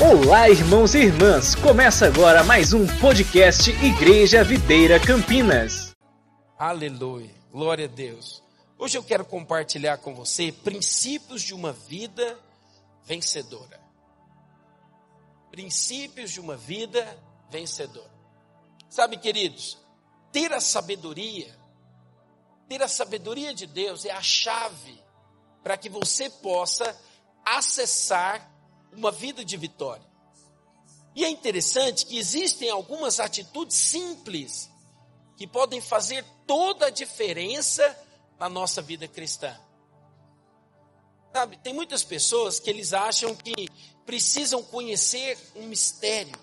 Olá, irmãos e irmãs! Começa agora mais um podcast Igreja Videira Campinas. Aleluia, glória a Deus. Hoje eu quero compartilhar com você princípios de uma vida vencedora. Princípios de uma vida vencedora. Sabe, queridos, ter a sabedoria, ter a sabedoria de Deus é a chave para que você possa acessar uma vida de vitória. E é interessante que existem algumas atitudes simples que podem fazer toda a diferença na nossa vida cristã. Sabe, tem muitas pessoas que eles acham que precisam conhecer um mistério.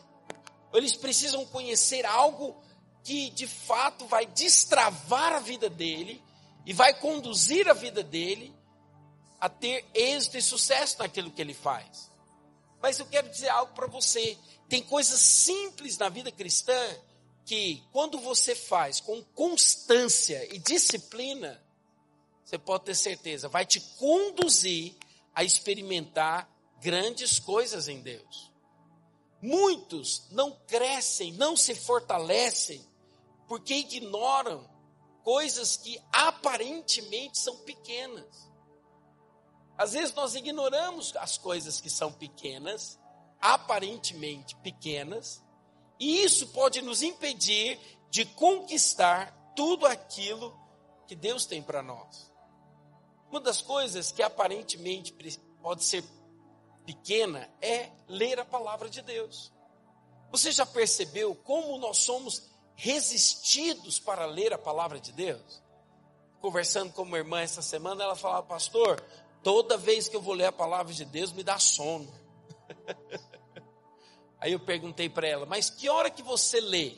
Eles precisam conhecer algo que de fato vai destravar a vida dele e vai conduzir a vida dele a ter êxito e sucesso naquilo que ele faz. Mas eu quero dizer algo para você. Tem coisas simples na vida cristã que, quando você faz com constância e disciplina, você pode ter certeza, vai te conduzir a experimentar grandes coisas em Deus. Muitos não crescem, não se fortalecem, porque ignoram coisas que aparentemente são pequenas. Às vezes nós ignoramos as coisas que são pequenas, aparentemente pequenas, e isso pode nos impedir de conquistar tudo aquilo que Deus tem para nós. Uma das coisas que aparentemente pode ser pequena é ler a palavra de Deus. Você já percebeu como nós somos resistidos para ler a palavra de Deus? Conversando com uma irmã essa semana, ela falava, pastor, Toda vez que eu vou ler a palavra de Deus, me dá sono. Aí eu perguntei para ela, mas que hora que você lê?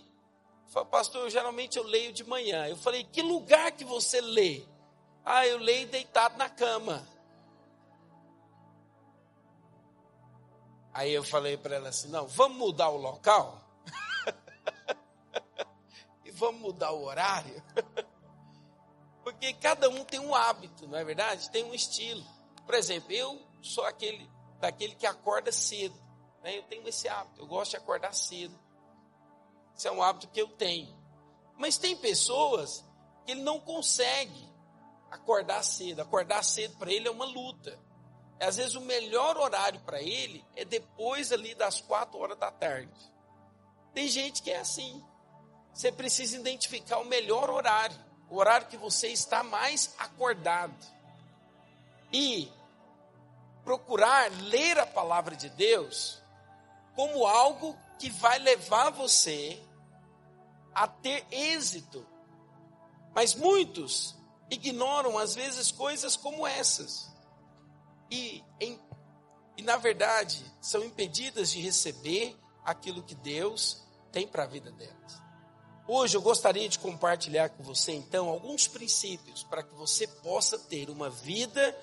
Falei, pastor, eu, geralmente eu leio de manhã. Eu falei, que lugar que você lê? Ah, eu leio deitado na cama. Aí eu falei para ela assim: não, vamos mudar o local? e vamos mudar o horário? Porque cada um tem um hábito, não é verdade? Tem um estilo. Por exemplo, eu sou aquele daquele que acorda cedo. Né? Eu tenho esse hábito, eu gosto de acordar cedo. Esse é um hábito que eu tenho. Mas tem pessoas que ele não consegue acordar cedo. Acordar cedo para ele é uma luta. Às vezes o melhor horário para ele é depois ali das quatro horas da tarde. Tem gente que é assim. Você precisa identificar o melhor horário, o horário que você está mais acordado. E procurar ler a palavra de Deus como algo que vai levar você a ter êxito. Mas muitos ignoram, às vezes, coisas como essas. E, em, e, na verdade, são impedidas de receber aquilo que Deus tem para a vida delas. Hoje eu gostaria de compartilhar com você, então, alguns princípios para que você possa ter uma vida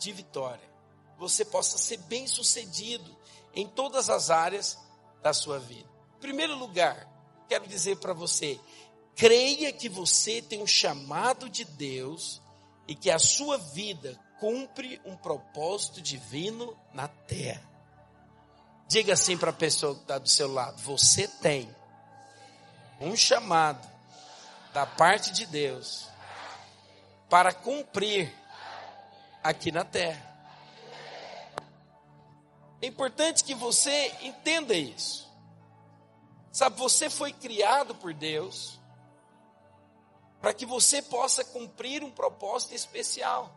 de vitória você possa ser bem sucedido em todas as áreas da sua vida. Em primeiro lugar, quero dizer para você: creia que você tem um chamado de Deus e que a sua vida cumpre um propósito divino na terra. Diga assim para a pessoa que está do seu lado: você tem um chamado da parte de Deus para cumprir aqui na terra. É importante que você entenda isso. Sabe, você foi criado por Deus para que você possa cumprir um propósito especial.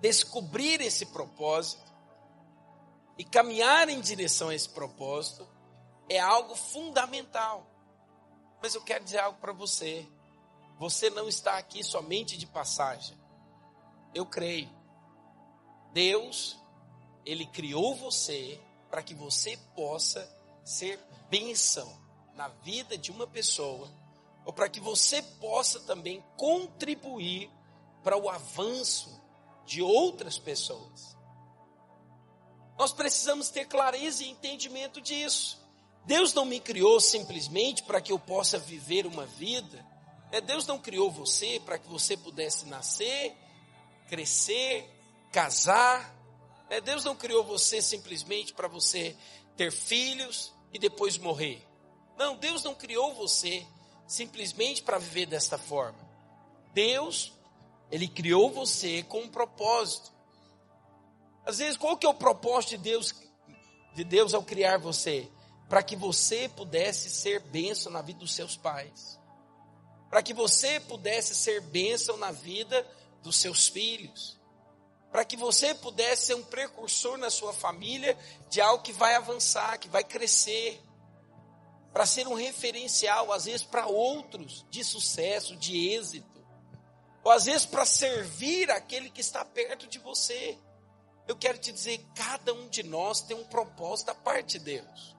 Descobrir esse propósito e caminhar em direção a esse propósito é algo fundamental. Mas eu quero dizer algo para você. Você não está aqui somente de passagem. Eu creio. Deus, Ele criou você para que você possa ser bênção na vida de uma pessoa, ou para que você possa também contribuir para o avanço de outras pessoas. Nós precisamos ter clareza e entendimento disso. Deus não me criou simplesmente para que eu possa viver uma vida. É, Deus não criou você para que você pudesse nascer, crescer, casar, Né? Deus não criou você simplesmente para você ter filhos e depois morrer. Não, Deus não criou você simplesmente para viver desta forma. Deus, Ele criou você com um propósito. Às vezes, qual que é o propósito de Deus, de Deus ao criar você? Para que você pudesse ser bênção na vida dos seus pais. Para que você pudesse ser bênção na vida dos seus filhos para que você pudesse ser um precursor na sua família de algo que vai avançar, que vai crescer, para ser um referencial, às vezes, para outros de sucesso, de êxito, ou às vezes para servir aquele que está perto de você. Eu quero te dizer, cada um de nós tem um propósito da parte de Deus.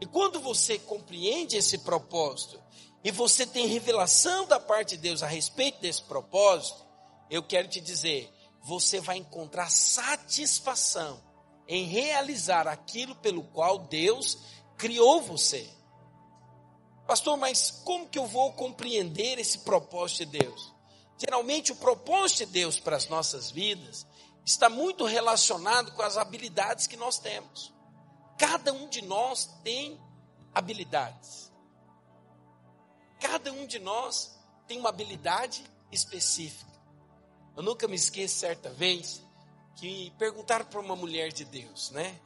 E quando você compreende esse propósito, e você tem revelação da parte de Deus a respeito desse propósito, eu quero te dizer, você vai encontrar satisfação em realizar aquilo pelo qual Deus criou você. Pastor, mas como que eu vou compreender esse propósito de Deus? Geralmente, o propósito de Deus para as nossas vidas está muito relacionado com as habilidades que nós temos. Cada um de nós tem habilidades. Cada um de nós tem uma habilidade específica. Eu nunca me esqueço certa vez que perguntaram para uma mulher de Deus, né?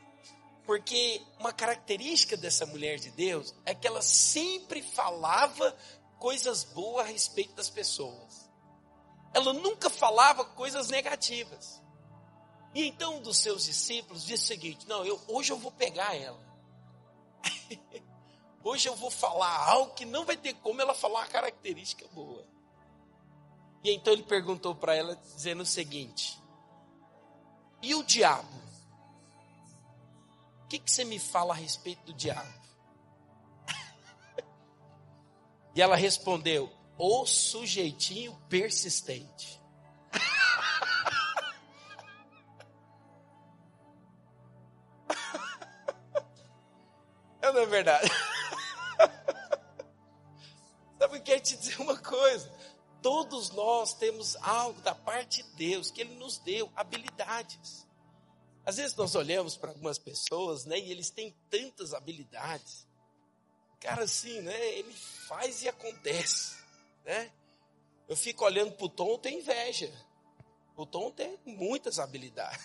Porque uma característica dessa mulher de Deus é que ela sempre falava coisas boas a respeito das pessoas. Ela nunca falava coisas negativas. E então um dos seus discípulos disse o seguinte: Não, eu, hoje eu vou pegar ela. hoje eu vou falar algo que não vai ter como ela falar uma característica boa. E então ele perguntou para ela, dizendo o seguinte: E o diabo? O que, que você me fala a respeito do diabo? e ela respondeu: O sujeitinho persistente. não é verdade? Nós temos algo da parte de Deus que Ele nos deu, habilidades. Às vezes nós olhamos para algumas pessoas, né, e eles têm tantas habilidades. Cara, assim, né, ele faz e acontece, né? Eu fico olhando para o Tom, tenho inveja. O Tom tem muitas habilidades.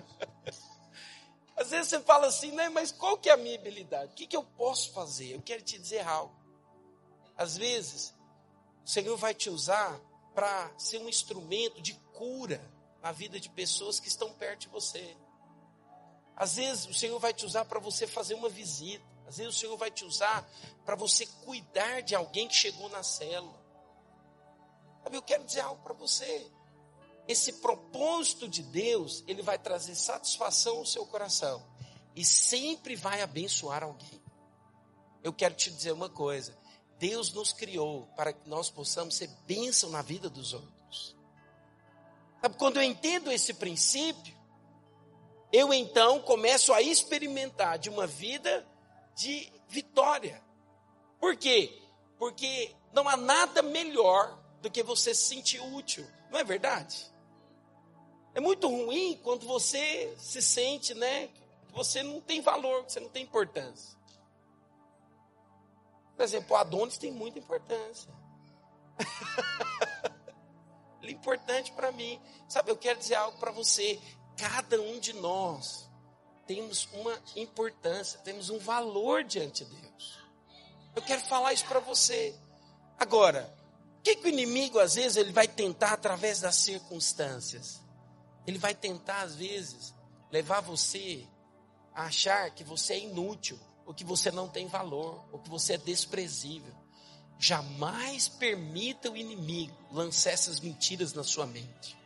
Às vezes você fala assim, né, mas qual que é a minha habilidade? O que, que eu posso fazer? Eu quero te dizer algo. Às vezes, o Senhor vai te usar para ser um instrumento de cura na vida de pessoas que estão perto de você. Às vezes o Senhor vai te usar para você fazer uma visita. Às vezes o Senhor vai te usar para você cuidar de alguém que chegou na célula. Sabe, eu quero dizer algo para você. Esse propósito de Deus, ele vai trazer satisfação ao seu coração e sempre vai abençoar alguém. Eu quero te dizer uma coisa: Deus nos criou para que nós possamos ser bênção na vida dos outros. Sabe, quando eu entendo esse princípio, eu então começo a experimentar de uma vida de vitória. Por quê? Porque não há nada melhor do que você se sentir útil, não é verdade? É muito ruim quando você se sente, né, que você não tem valor, que você não tem importância. Por exemplo, Adonis tem muita importância. Ele é importante para mim. Sabe, eu quero dizer algo para você. Cada um de nós temos uma importância, temos um valor diante de Deus. Eu quero falar isso para você. Agora, o que, que o inimigo às vezes ele vai tentar através das circunstâncias? Ele vai tentar às vezes levar você a achar que você é inútil, ou que você não tem valor, ou que você é desprezível. Jamais permita o inimigo lançar essas mentiras na sua mente.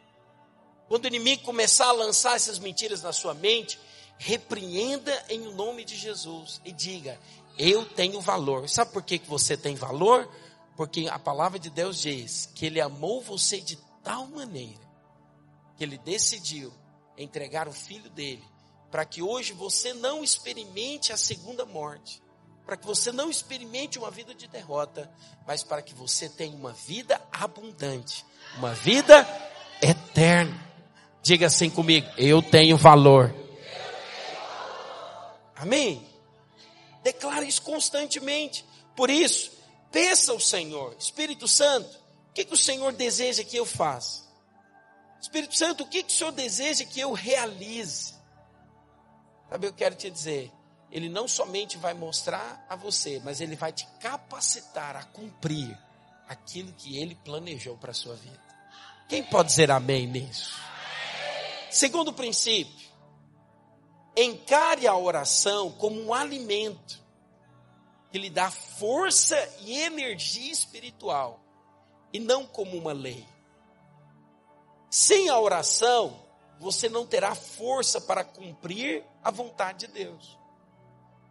Quando o inimigo começar a lançar essas mentiras na sua mente, repreenda em nome de Jesus e diga: Eu tenho valor. Sabe por que, que você tem valor? Porque a palavra de Deus diz que Ele amou você de tal maneira que Ele decidiu entregar o filho dele para que hoje você não experimente a segunda morte, para que você não experimente uma vida de derrota, mas para que você tenha uma vida abundante, uma vida eterna. Diga assim comigo: eu tenho valor. Amém? Declara isso constantemente. Por isso, peça ao Senhor, Espírito Santo, o que, que o Senhor deseja que eu faça? Espírito Santo, o que, que o Senhor deseja que eu realize? Sabe, eu quero te dizer, Ele não somente vai mostrar a você, mas Ele vai te capacitar a cumprir aquilo que Ele planejou para a sua vida. Quem pode dizer amém nisso? Segundo princípio, encare a oração como um alimento que lhe dá força e energia espiritual e não como uma lei. Sem a oração, você não terá força para cumprir a vontade de Deus.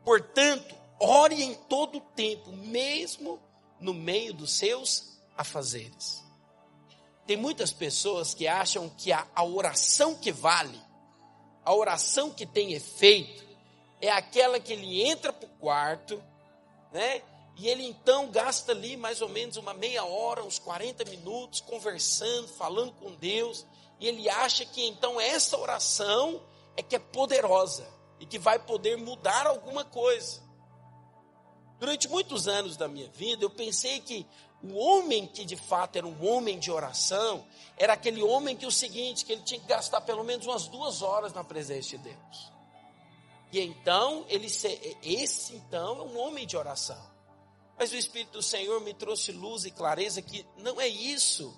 Portanto, ore em todo o tempo, mesmo no meio dos seus afazeres. Tem muitas pessoas que acham que a, a oração que vale, a oração que tem efeito, é aquela que ele entra para o quarto, né? E ele então gasta ali mais ou menos uma meia hora, uns 40 minutos, conversando, falando com Deus, e ele acha que então essa oração é que é poderosa e que vai poder mudar alguma coisa. Durante muitos anos da minha vida, eu pensei que o homem que de fato era um homem de oração, era aquele homem que o seguinte, que ele tinha que gastar pelo menos umas duas horas na presença de Deus. E então, ele esse então é um homem de oração. Mas o Espírito do Senhor me trouxe luz e clareza que não é isso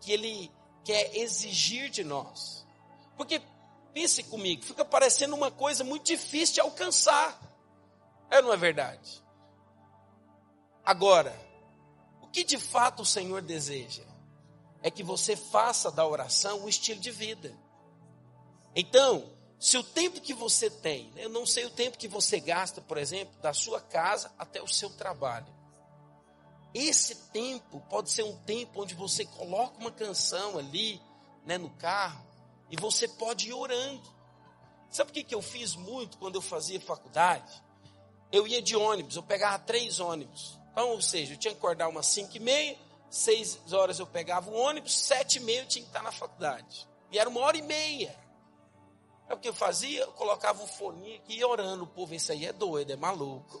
que ele quer exigir de nós. Porque, pense comigo, fica parecendo uma coisa muito difícil de alcançar. É, não é verdade? Agora, o que de fato o Senhor deseja? É que você faça da oração um estilo de vida. Então, se o tempo que você tem, né, eu não sei o tempo que você gasta, por exemplo, da sua casa até o seu trabalho. Esse tempo pode ser um tempo onde você coloca uma canção ali, né, no carro, e você pode ir orando. Sabe o que, que eu fiz muito quando eu fazia faculdade? Eu ia de ônibus, eu pegava três ônibus. Então, ou seja, eu tinha que acordar umas cinco e meia, seis horas eu pegava o ônibus, sete e meia eu tinha que estar na faculdade. E era uma hora e meia. É o que eu fazia? Eu colocava um fone aqui e ia orando. O povo, esse aí é doido, é maluco.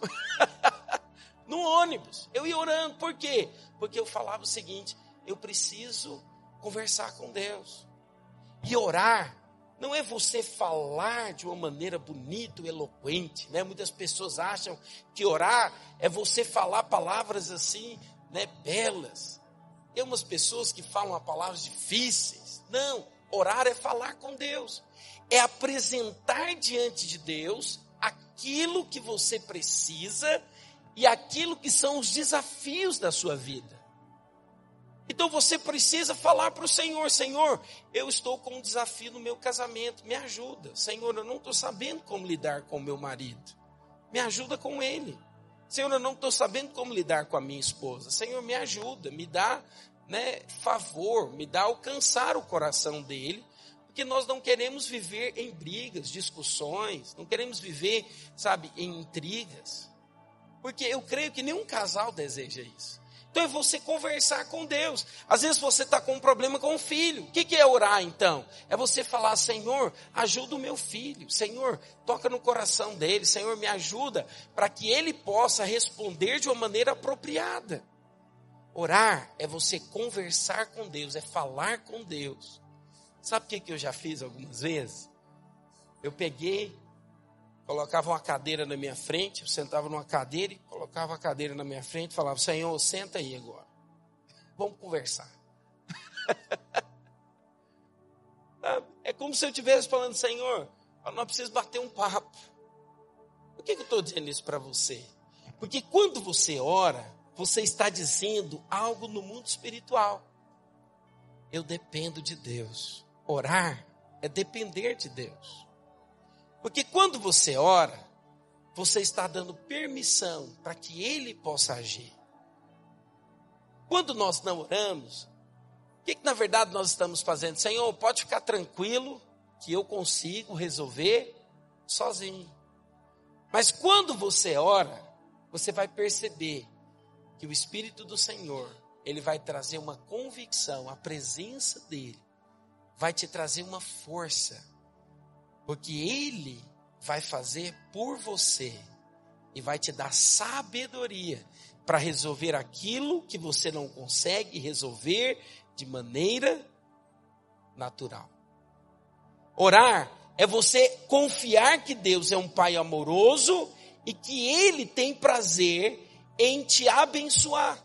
no ônibus, eu ia orando. Por quê? Porque eu falava o seguinte: eu preciso conversar com Deus. E orar não é você falar de uma maneira bonita, eloquente, né? Muitas pessoas acham que orar é você falar palavras assim, né, belas. Tem umas pessoas que falam palavras difíceis. Não, orar é falar com Deus. É apresentar diante de Deus aquilo que você precisa e aquilo que são os desafios da sua vida. Então você precisa falar para o Senhor: Senhor, eu estou com um desafio no meu casamento, me ajuda. Senhor, eu não estou sabendo como lidar com o meu marido, me ajuda com ele. Senhor, eu não estou sabendo como lidar com a minha esposa. Senhor, me ajuda, me dá né, favor, me dá alcançar o coração dele, porque nós não queremos viver em brigas, discussões, não queremos viver, sabe, em intrigas. Porque eu creio que nenhum casal deseja isso. Então é você conversar com Deus. Às vezes você está com um problema com o filho. O que, que é orar então? É você falar, Senhor, ajuda o meu filho. Senhor, toca no coração dele. Senhor, me ajuda para que ele possa responder de uma maneira apropriada. Orar é você conversar com Deus, é falar com Deus. Sabe o que, que eu já fiz algumas vezes? Eu peguei, colocava uma cadeira na minha frente, eu sentava numa cadeira e colocava a cadeira na minha frente e falava: Senhor, senta aí agora. Vamos conversar. é como se eu estivesse falando: Senhor, nós precisamos bater um papo. Por que, que eu estou dizendo isso para você? Porque quando você ora, você está dizendo algo no mundo espiritual. Eu dependo de Deus. Orar é depender de Deus. Porque quando você ora, você está dando permissão para que Ele possa agir. Quando nós não oramos, o que, que na verdade nós estamos fazendo? Senhor, pode ficar tranquilo que eu consigo resolver sozinho. Mas quando você ora, você vai perceber que o Espírito do Senhor, ele vai trazer uma convicção, a presença dele vai te trazer uma força, porque Ele vai fazer por você e vai te dar sabedoria para resolver aquilo que você não consegue resolver de maneira natural. Orar é você confiar que Deus é um Pai amoroso e que Ele tem prazer em te abençoar.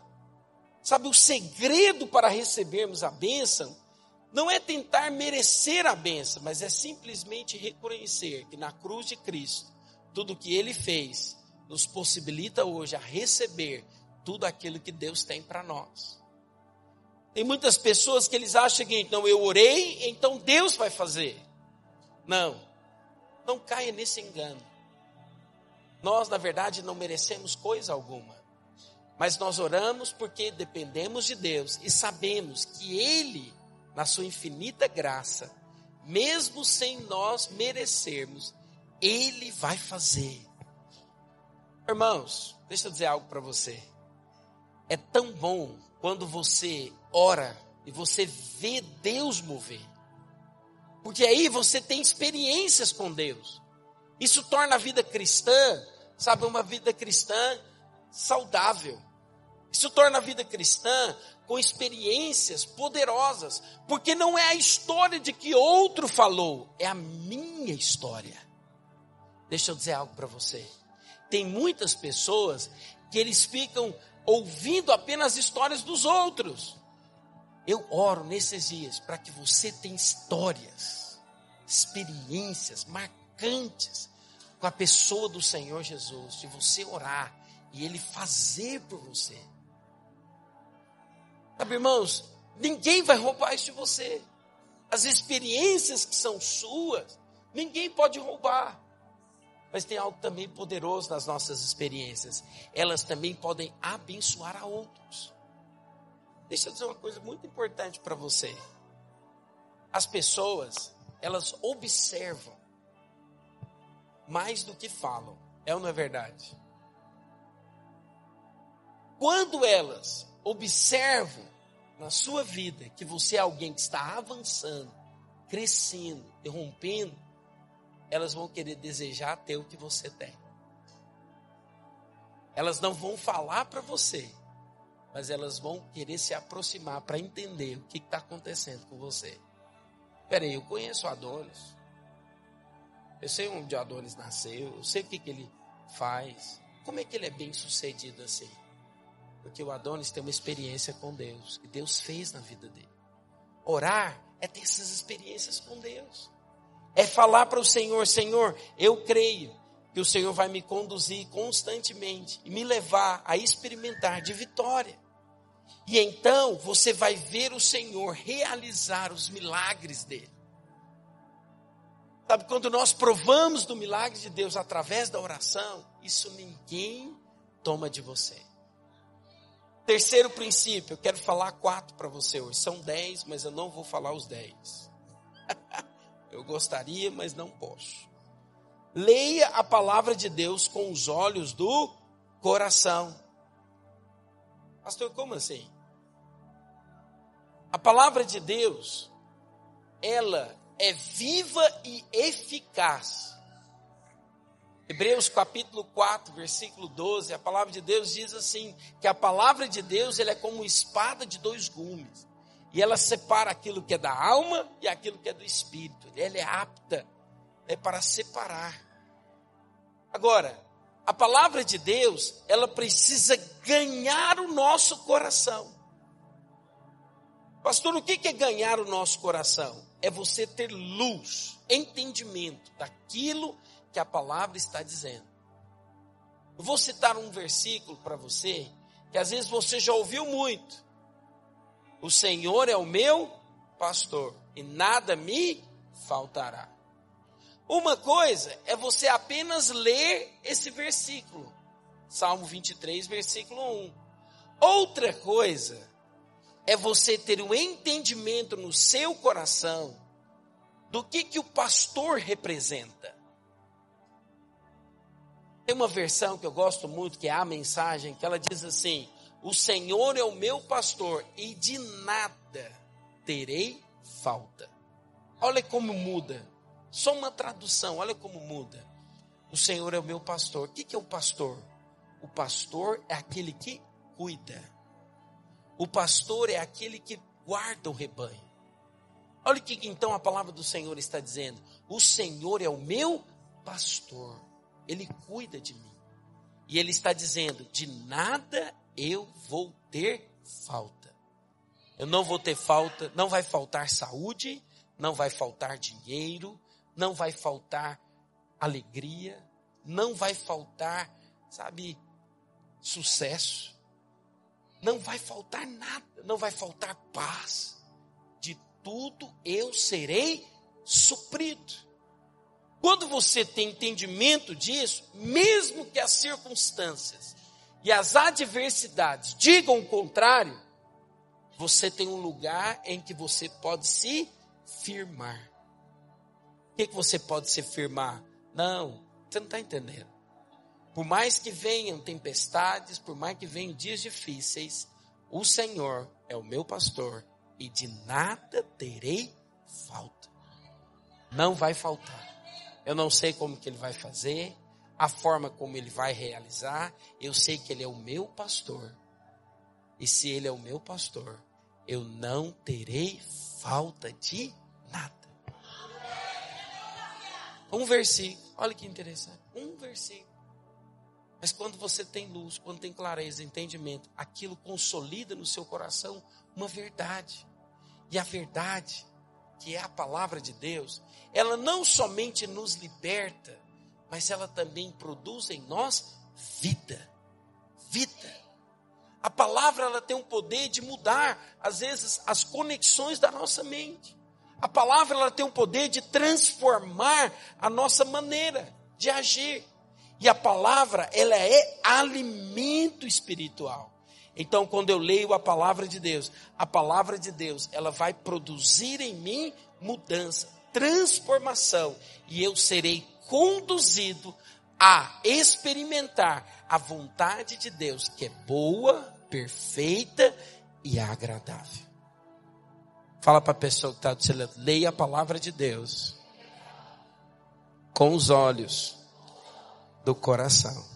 Sabe, o segredo para recebermos a bênção não é tentar merecer a bênção, mas é simplesmente reconhecer que na cruz de Cristo, tudo o que Ele fez nos possibilita hoje a receber tudo aquilo que Deus tem para nós. Tem muitas pessoas que eles acham que então eu orei, então Deus vai fazer. Não. Não caia nesse engano. Nós, na verdade, não merecemos coisa alguma. Mas nós oramos porque dependemos de Deus e sabemos que Ele, na sua infinita graça, mesmo sem nós merecermos, Ele vai fazer. Irmãos, deixa eu dizer algo para você. É tão bom quando você ora e você vê Deus mover. Porque aí você tem experiências com Deus. Isso torna a vida cristã, sabe, uma vida cristã saudável. Isso torna a vida cristã com experiências poderosas, porque não é a história de que outro falou, é a minha história. Deixa eu dizer algo para você. Tem muitas pessoas que eles ficam ouvindo apenas histórias dos outros. Eu oro nesses dias para que você tenha histórias, experiências marcantes com a pessoa do Senhor Jesus, de você orar e Ele fazer por você. Sabe, irmãos, ninguém vai roubar isso de você. As experiências que são suas, ninguém pode roubar. Mas tem algo também poderoso nas nossas experiências. Elas também podem abençoar a outros. Deixa eu dizer uma coisa muito importante para você. As pessoas, elas observam mais do que falam. É ou não é verdade? Quando elas observam na sua vida que você é alguém que está avançando, crescendo, interrompendo, elas vão querer desejar ter o que você tem. Elas não vão falar para você, mas elas vão querer se aproximar para entender o que está acontecendo com você. Peraí, eu conheço Adonis. Eu sei onde Adonis nasceu, eu sei o que, que ele faz. Como é que ele é bem sucedido assim? Porque o Adonis tem uma experiência com Deus, que Deus fez na vida dele. Orar é ter essas experiências com Deus. É falar para o Senhor: Senhor, eu creio que o Senhor vai me conduzir constantemente e me levar a experimentar de vitória. E então você vai ver o Senhor realizar os milagres dele. Sabe, quando nós provamos do milagre de Deus através da oração, isso ninguém toma de você. Terceiro princípio, eu quero falar quatro para você hoje. São dez, mas eu não vou falar os dez. eu gostaria, mas não posso. Leia a palavra de Deus com os olhos do coração. Pastor, como assim? A palavra de Deus, ela é viva e eficaz Hebreus capítulo 4, versículo 12, a palavra de Deus diz assim, que a palavra de Deus ela é como espada de dois gumes, e ela separa aquilo que é da alma e aquilo que é do espírito. Ela é apta é para separar. Agora, a palavra de Deus, ela precisa ganhar o nosso coração. Pastor, o que é ganhar o nosso coração? É você ter luz, entendimento daquilo que a palavra está dizendo. Eu vou citar um versículo para você que às vezes você já ouviu muito. O Senhor é o meu pastor e nada me faltará. Uma coisa é você apenas ler esse versículo, Salmo 23, versículo 1. Outra coisa é você ter um entendimento no seu coração do que, que o pastor representa. Tem uma versão que eu gosto muito, que é a mensagem, que ela diz assim: O Senhor é o meu pastor e de nada terei falta. Olha como muda. Só uma tradução, olha como muda. O Senhor é o meu pastor. O que é o pastor? O pastor é aquele que cuida. O pastor é aquele que guarda o rebanho. Olha o que então a palavra do Senhor está dizendo. O Senhor é o meu pastor. Ele cuida de mim. E ele está dizendo: de nada eu vou ter falta. Eu não vou ter falta, não vai faltar saúde, não vai faltar dinheiro, não vai faltar alegria, não vai faltar, sabe, sucesso. Não vai faltar nada, não vai faltar paz. De tudo eu serei suprido. Quando você tem entendimento disso, mesmo que as circunstâncias e as adversidades digam o contrário, você tem um lugar em que você pode se firmar. O que, que você pode se firmar? Não, você não está entendendo. Por mais que venham tempestades, por mais que venham dias difíceis, o Senhor é o meu pastor e de nada terei falta. Não vai faltar. Eu não sei como que ele vai fazer, a forma como ele vai realizar. Eu sei que ele é o meu pastor. E se ele é o meu pastor, eu não terei falta de nada. Um versículo, olha que interessante. Um versículo. Mas quando você tem luz, quando tem clareza, entendimento, aquilo consolida no seu coração uma verdade. E a verdade que é a palavra de Deus, ela não somente nos liberta, mas ela também produz em nós vida. Vida. A palavra ela tem o poder de mudar, às vezes, as conexões da nossa mente. A palavra ela tem o poder de transformar a nossa maneira de agir. E a palavra, ela é alimento espiritual. Então, quando eu leio a palavra de Deus, a palavra de Deus, ela vai produzir em mim mudança, transformação, e eu serei conduzido a experimentar a vontade de Deus, que é boa, perfeita e agradável. Fala para a pessoa que está do seu lado, leia a palavra de Deus com os olhos do coração.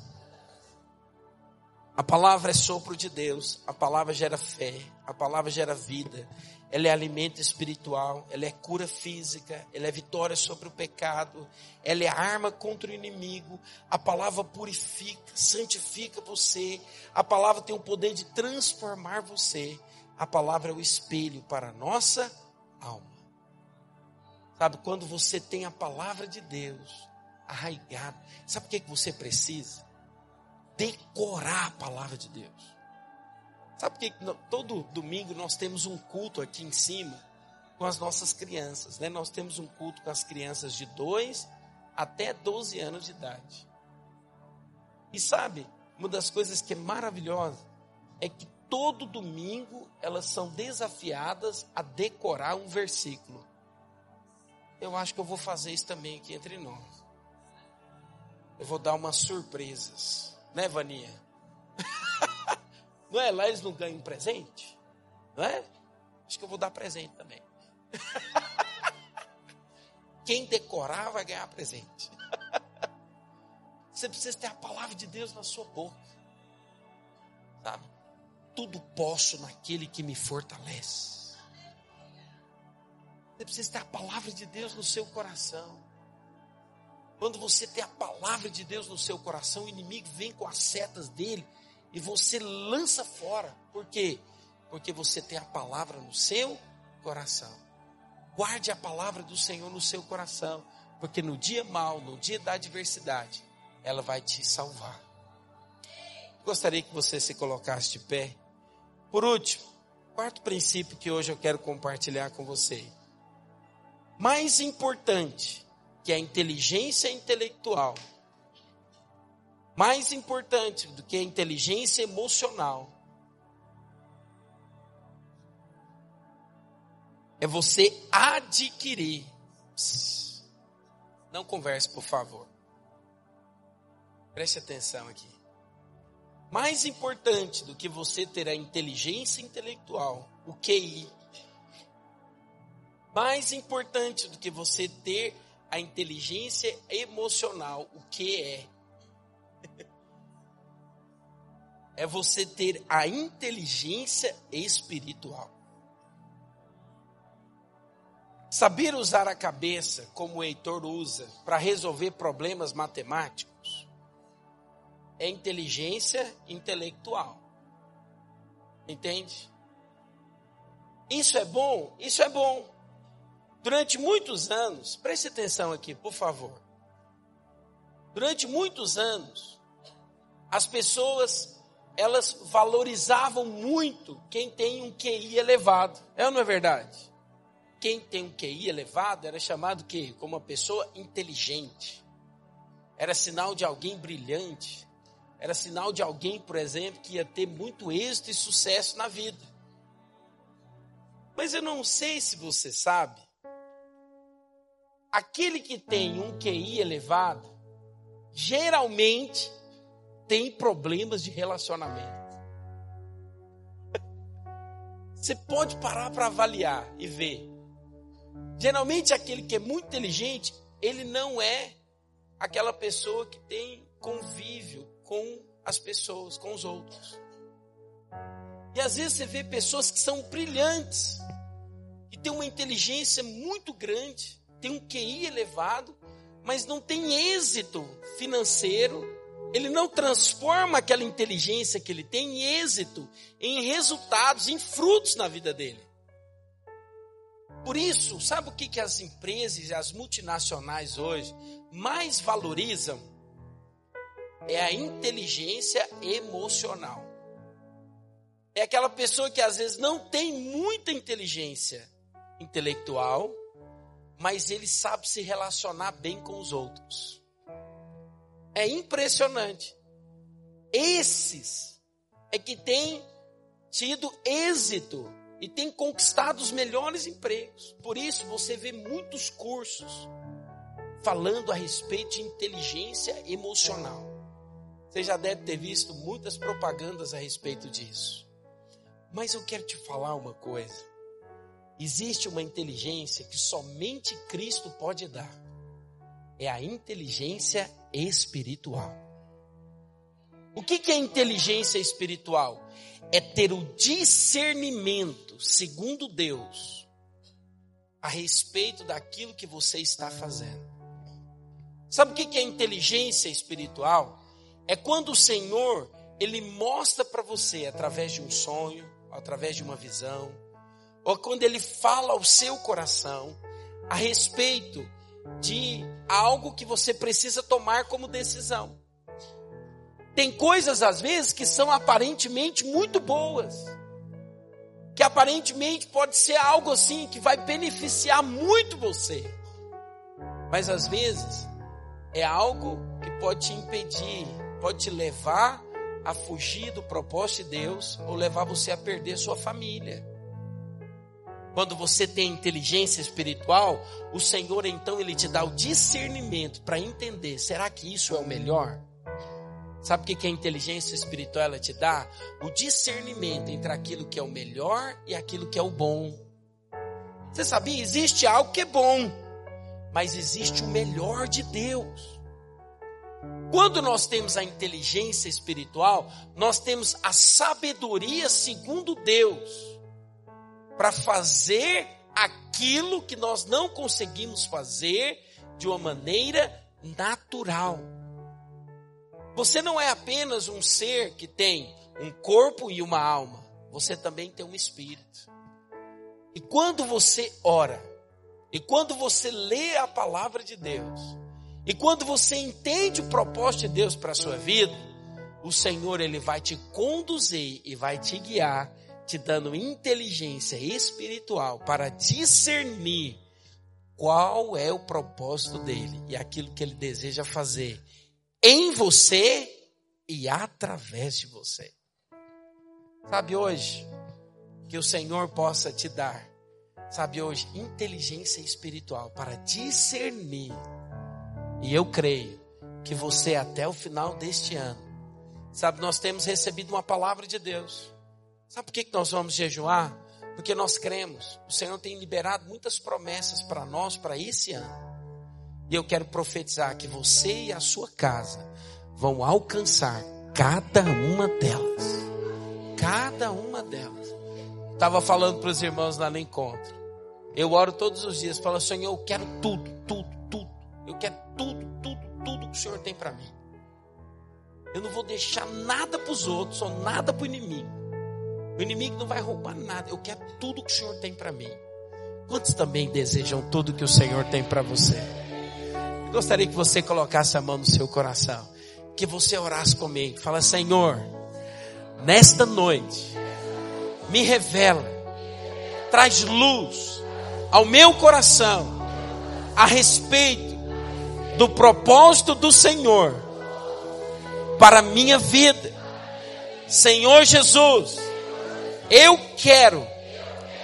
A palavra é sopro de Deus, a palavra gera fé, a palavra gera vida, ela é alimento espiritual, ela é cura física, ela é vitória sobre o pecado, ela é arma contra o inimigo, a palavra purifica, santifica você, a palavra tem o poder de transformar você, a palavra é o espelho para a nossa alma. Sabe, quando você tem a palavra de Deus arraigada, sabe o que, que você precisa? Decorar a palavra de Deus. Sabe por que todo domingo nós temos um culto aqui em cima com as nossas crianças, né? Nós temos um culto com as crianças de 2 até 12 anos de idade. E sabe, uma das coisas que é maravilhosa é que todo domingo elas são desafiadas a decorar um versículo. Eu acho que eu vou fazer isso também aqui entre nós. Eu vou dar umas surpresas. Né, Vaninha? não é? Lá eles não ganham presente? Não é? Acho que eu vou dar presente também. Quem decorar vai ganhar presente. Você precisa ter a palavra de Deus na sua boca. Sabe? Tudo posso naquele que me fortalece. Você precisa ter a palavra de Deus no seu coração. Quando você tem a palavra de Deus no seu coração, o inimigo vem com as setas dele e você lança fora. Por quê? Porque você tem a palavra no seu coração. Guarde a palavra do Senhor no seu coração, porque no dia mal, no dia da adversidade, ela vai te salvar. Gostaria que você se colocasse de pé. Por último, quarto princípio que hoje eu quero compartilhar com você. Mais importante que a inteligência intelectual, mais importante do que a inteligência emocional, é você adquirir. Não converse, por favor. Preste atenção aqui. Mais importante do que você ter a inteligência intelectual, o QI, Mais importante do que você ter a inteligência emocional, o que é? É você ter a inteligência espiritual. Saber usar a cabeça, como o Heitor usa, para resolver problemas matemáticos, é inteligência intelectual. Entende? Isso é bom? Isso é bom. Durante muitos anos, preste atenção aqui, por favor. Durante muitos anos, as pessoas elas valorizavam muito quem tem um QI elevado. É ou não é verdade? quem tem um QI elevado era chamado que como uma pessoa inteligente. Era sinal de alguém brilhante. Era sinal de alguém, por exemplo, que ia ter muito êxito e sucesso na vida. Mas eu não sei se você sabe. Aquele que tem um QI elevado, geralmente tem problemas de relacionamento. Você pode parar para avaliar e ver. Geralmente aquele que é muito inteligente, ele não é aquela pessoa que tem convívio com as pessoas, com os outros. E às vezes você vê pessoas que são brilhantes, que têm uma inteligência muito grande, têm um QI elevado, mas não tem êxito financeiro, ele não transforma aquela inteligência que ele tem em êxito, em resultados, em frutos na vida dele. Por isso, sabe o que, que as empresas e as multinacionais hoje mais valorizam? É a inteligência emocional. É aquela pessoa que às vezes não tem muita inteligência intelectual, mas ele sabe se relacionar bem com os outros. É impressionante. Esses é que têm tido êxito e tem conquistado os melhores empregos. Por isso você vê muitos cursos falando a respeito de inteligência emocional. Você já deve ter visto muitas propagandas a respeito disso. Mas eu quero te falar uma coisa. Existe uma inteligência que somente Cristo pode dar. É a inteligência espiritual. O que é inteligência espiritual? É ter o discernimento segundo Deus, a respeito daquilo que você está fazendo. Sabe o que é inteligência espiritual? É quando o Senhor, Ele mostra para você, através de um sonho, através de uma visão, ou quando Ele fala ao seu coração, a respeito de algo que você precisa tomar como decisão. Tem coisas, às vezes, que são aparentemente muito boas, que aparentemente pode ser algo assim que vai beneficiar muito você, mas às vezes é algo que pode te impedir, pode te levar a fugir do propósito de Deus ou levar você a perder sua família. Quando você tem inteligência espiritual, o Senhor então ele te dá o discernimento para entender, será que isso é o melhor? Sabe o que a inteligência espiritual ela te dá? O discernimento entre aquilo que é o melhor e aquilo que é o bom. Você sabia? Existe algo que é bom, mas existe o melhor de Deus. Quando nós temos a inteligência espiritual, nós temos a sabedoria segundo Deus para fazer aquilo que nós não conseguimos fazer de uma maneira natural. Você não é apenas um ser que tem um corpo e uma alma, você também tem um espírito. E quando você ora, e quando você lê a palavra de Deus, e quando você entende o propósito de Deus para a sua vida, o Senhor ele vai te conduzir e vai te guiar, te dando inteligência espiritual para discernir qual é o propósito dele e aquilo que ele deseja fazer em você e através de você. Sabe hoje que o Senhor possa te dar, sabe hoje, inteligência espiritual para discernir. E eu creio que você até o final deste ano, sabe, nós temos recebido uma palavra de Deus. Sabe por que nós vamos jejuar? Porque nós cremos, o Senhor tem liberado muitas promessas para nós para esse ano. E eu quero profetizar que você e a sua casa vão alcançar cada uma delas. Cada uma delas. Estava falando para os irmãos lá no encontro. Eu oro todos os dias, falo, Senhor, eu quero tudo, tudo, tudo. Eu quero tudo, tudo, tudo que o Senhor tem para mim. Eu não vou deixar nada para os outros ou nada para o inimigo. O inimigo não vai roubar nada. Eu quero tudo que o Senhor tem para mim. Quantos também desejam tudo que o Senhor tem para você? Eu gostaria que você colocasse a mão no seu coração. Que você orasse comigo. Fala, Senhor, nesta noite, me revela, traz luz ao meu coração a respeito do propósito do Senhor para a minha vida. Senhor Jesus, eu quero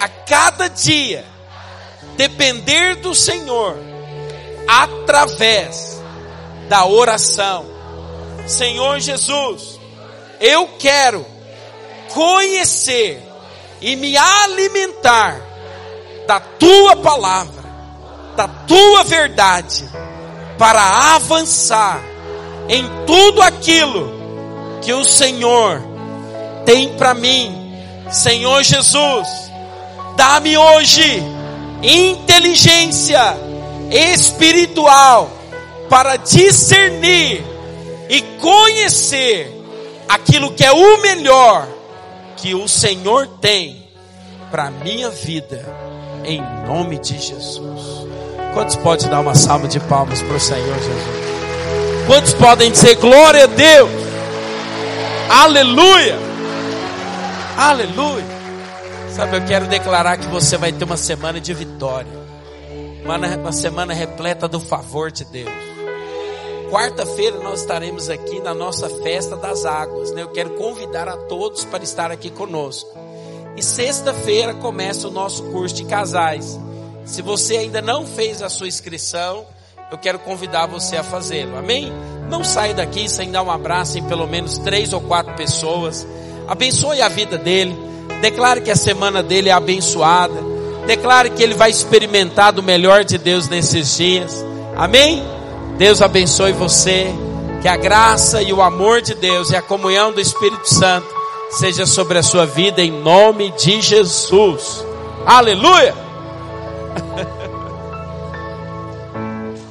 a cada dia depender do Senhor através da oração. Senhor Jesus, eu quero conhecer e me alimentar da tua palavra, da tua verdade, para avançar em tudo aquilo que o Senhor tem para mim. Senhor Jesus, dá-me hoje inteligência espiritual para discernir e conhecer aquilo que é o melhor que o Senhor tem para minha vida, em nome de Jesus. Quantos podem dar uma salva de palmas para o Senhor Jesus? Quantos podem dizer glória a Deus? Aleluia! Aleluia! Sabe, eu quero declarar que você vai ter uma semana de vitória, uma, semana repleta do favor de Deus. Quarta-feira nós estaremos aqui na nossa festa das águas. Né? Eu quero convidar a todos para estar aqui conosco. E sexta-feira começa o nosso curso de casais. Se você ainda não fez a sua inscrição, eu quero convidar você a fazê-lo. Amém? Não saia daqui sem dar um abraço em pelo menos três ou quatro pessoas. Abençoe a vida dele. Declare que a semana dele é abençoada. Declare que ele vai experimentar do melhor de Deus nesses dias. Amém? Deus abençoe você. Que a graça e o amor de Deus e a comunhão do Espírito Santo seja sobre a sua vida em nome de Jesus. Aleluia!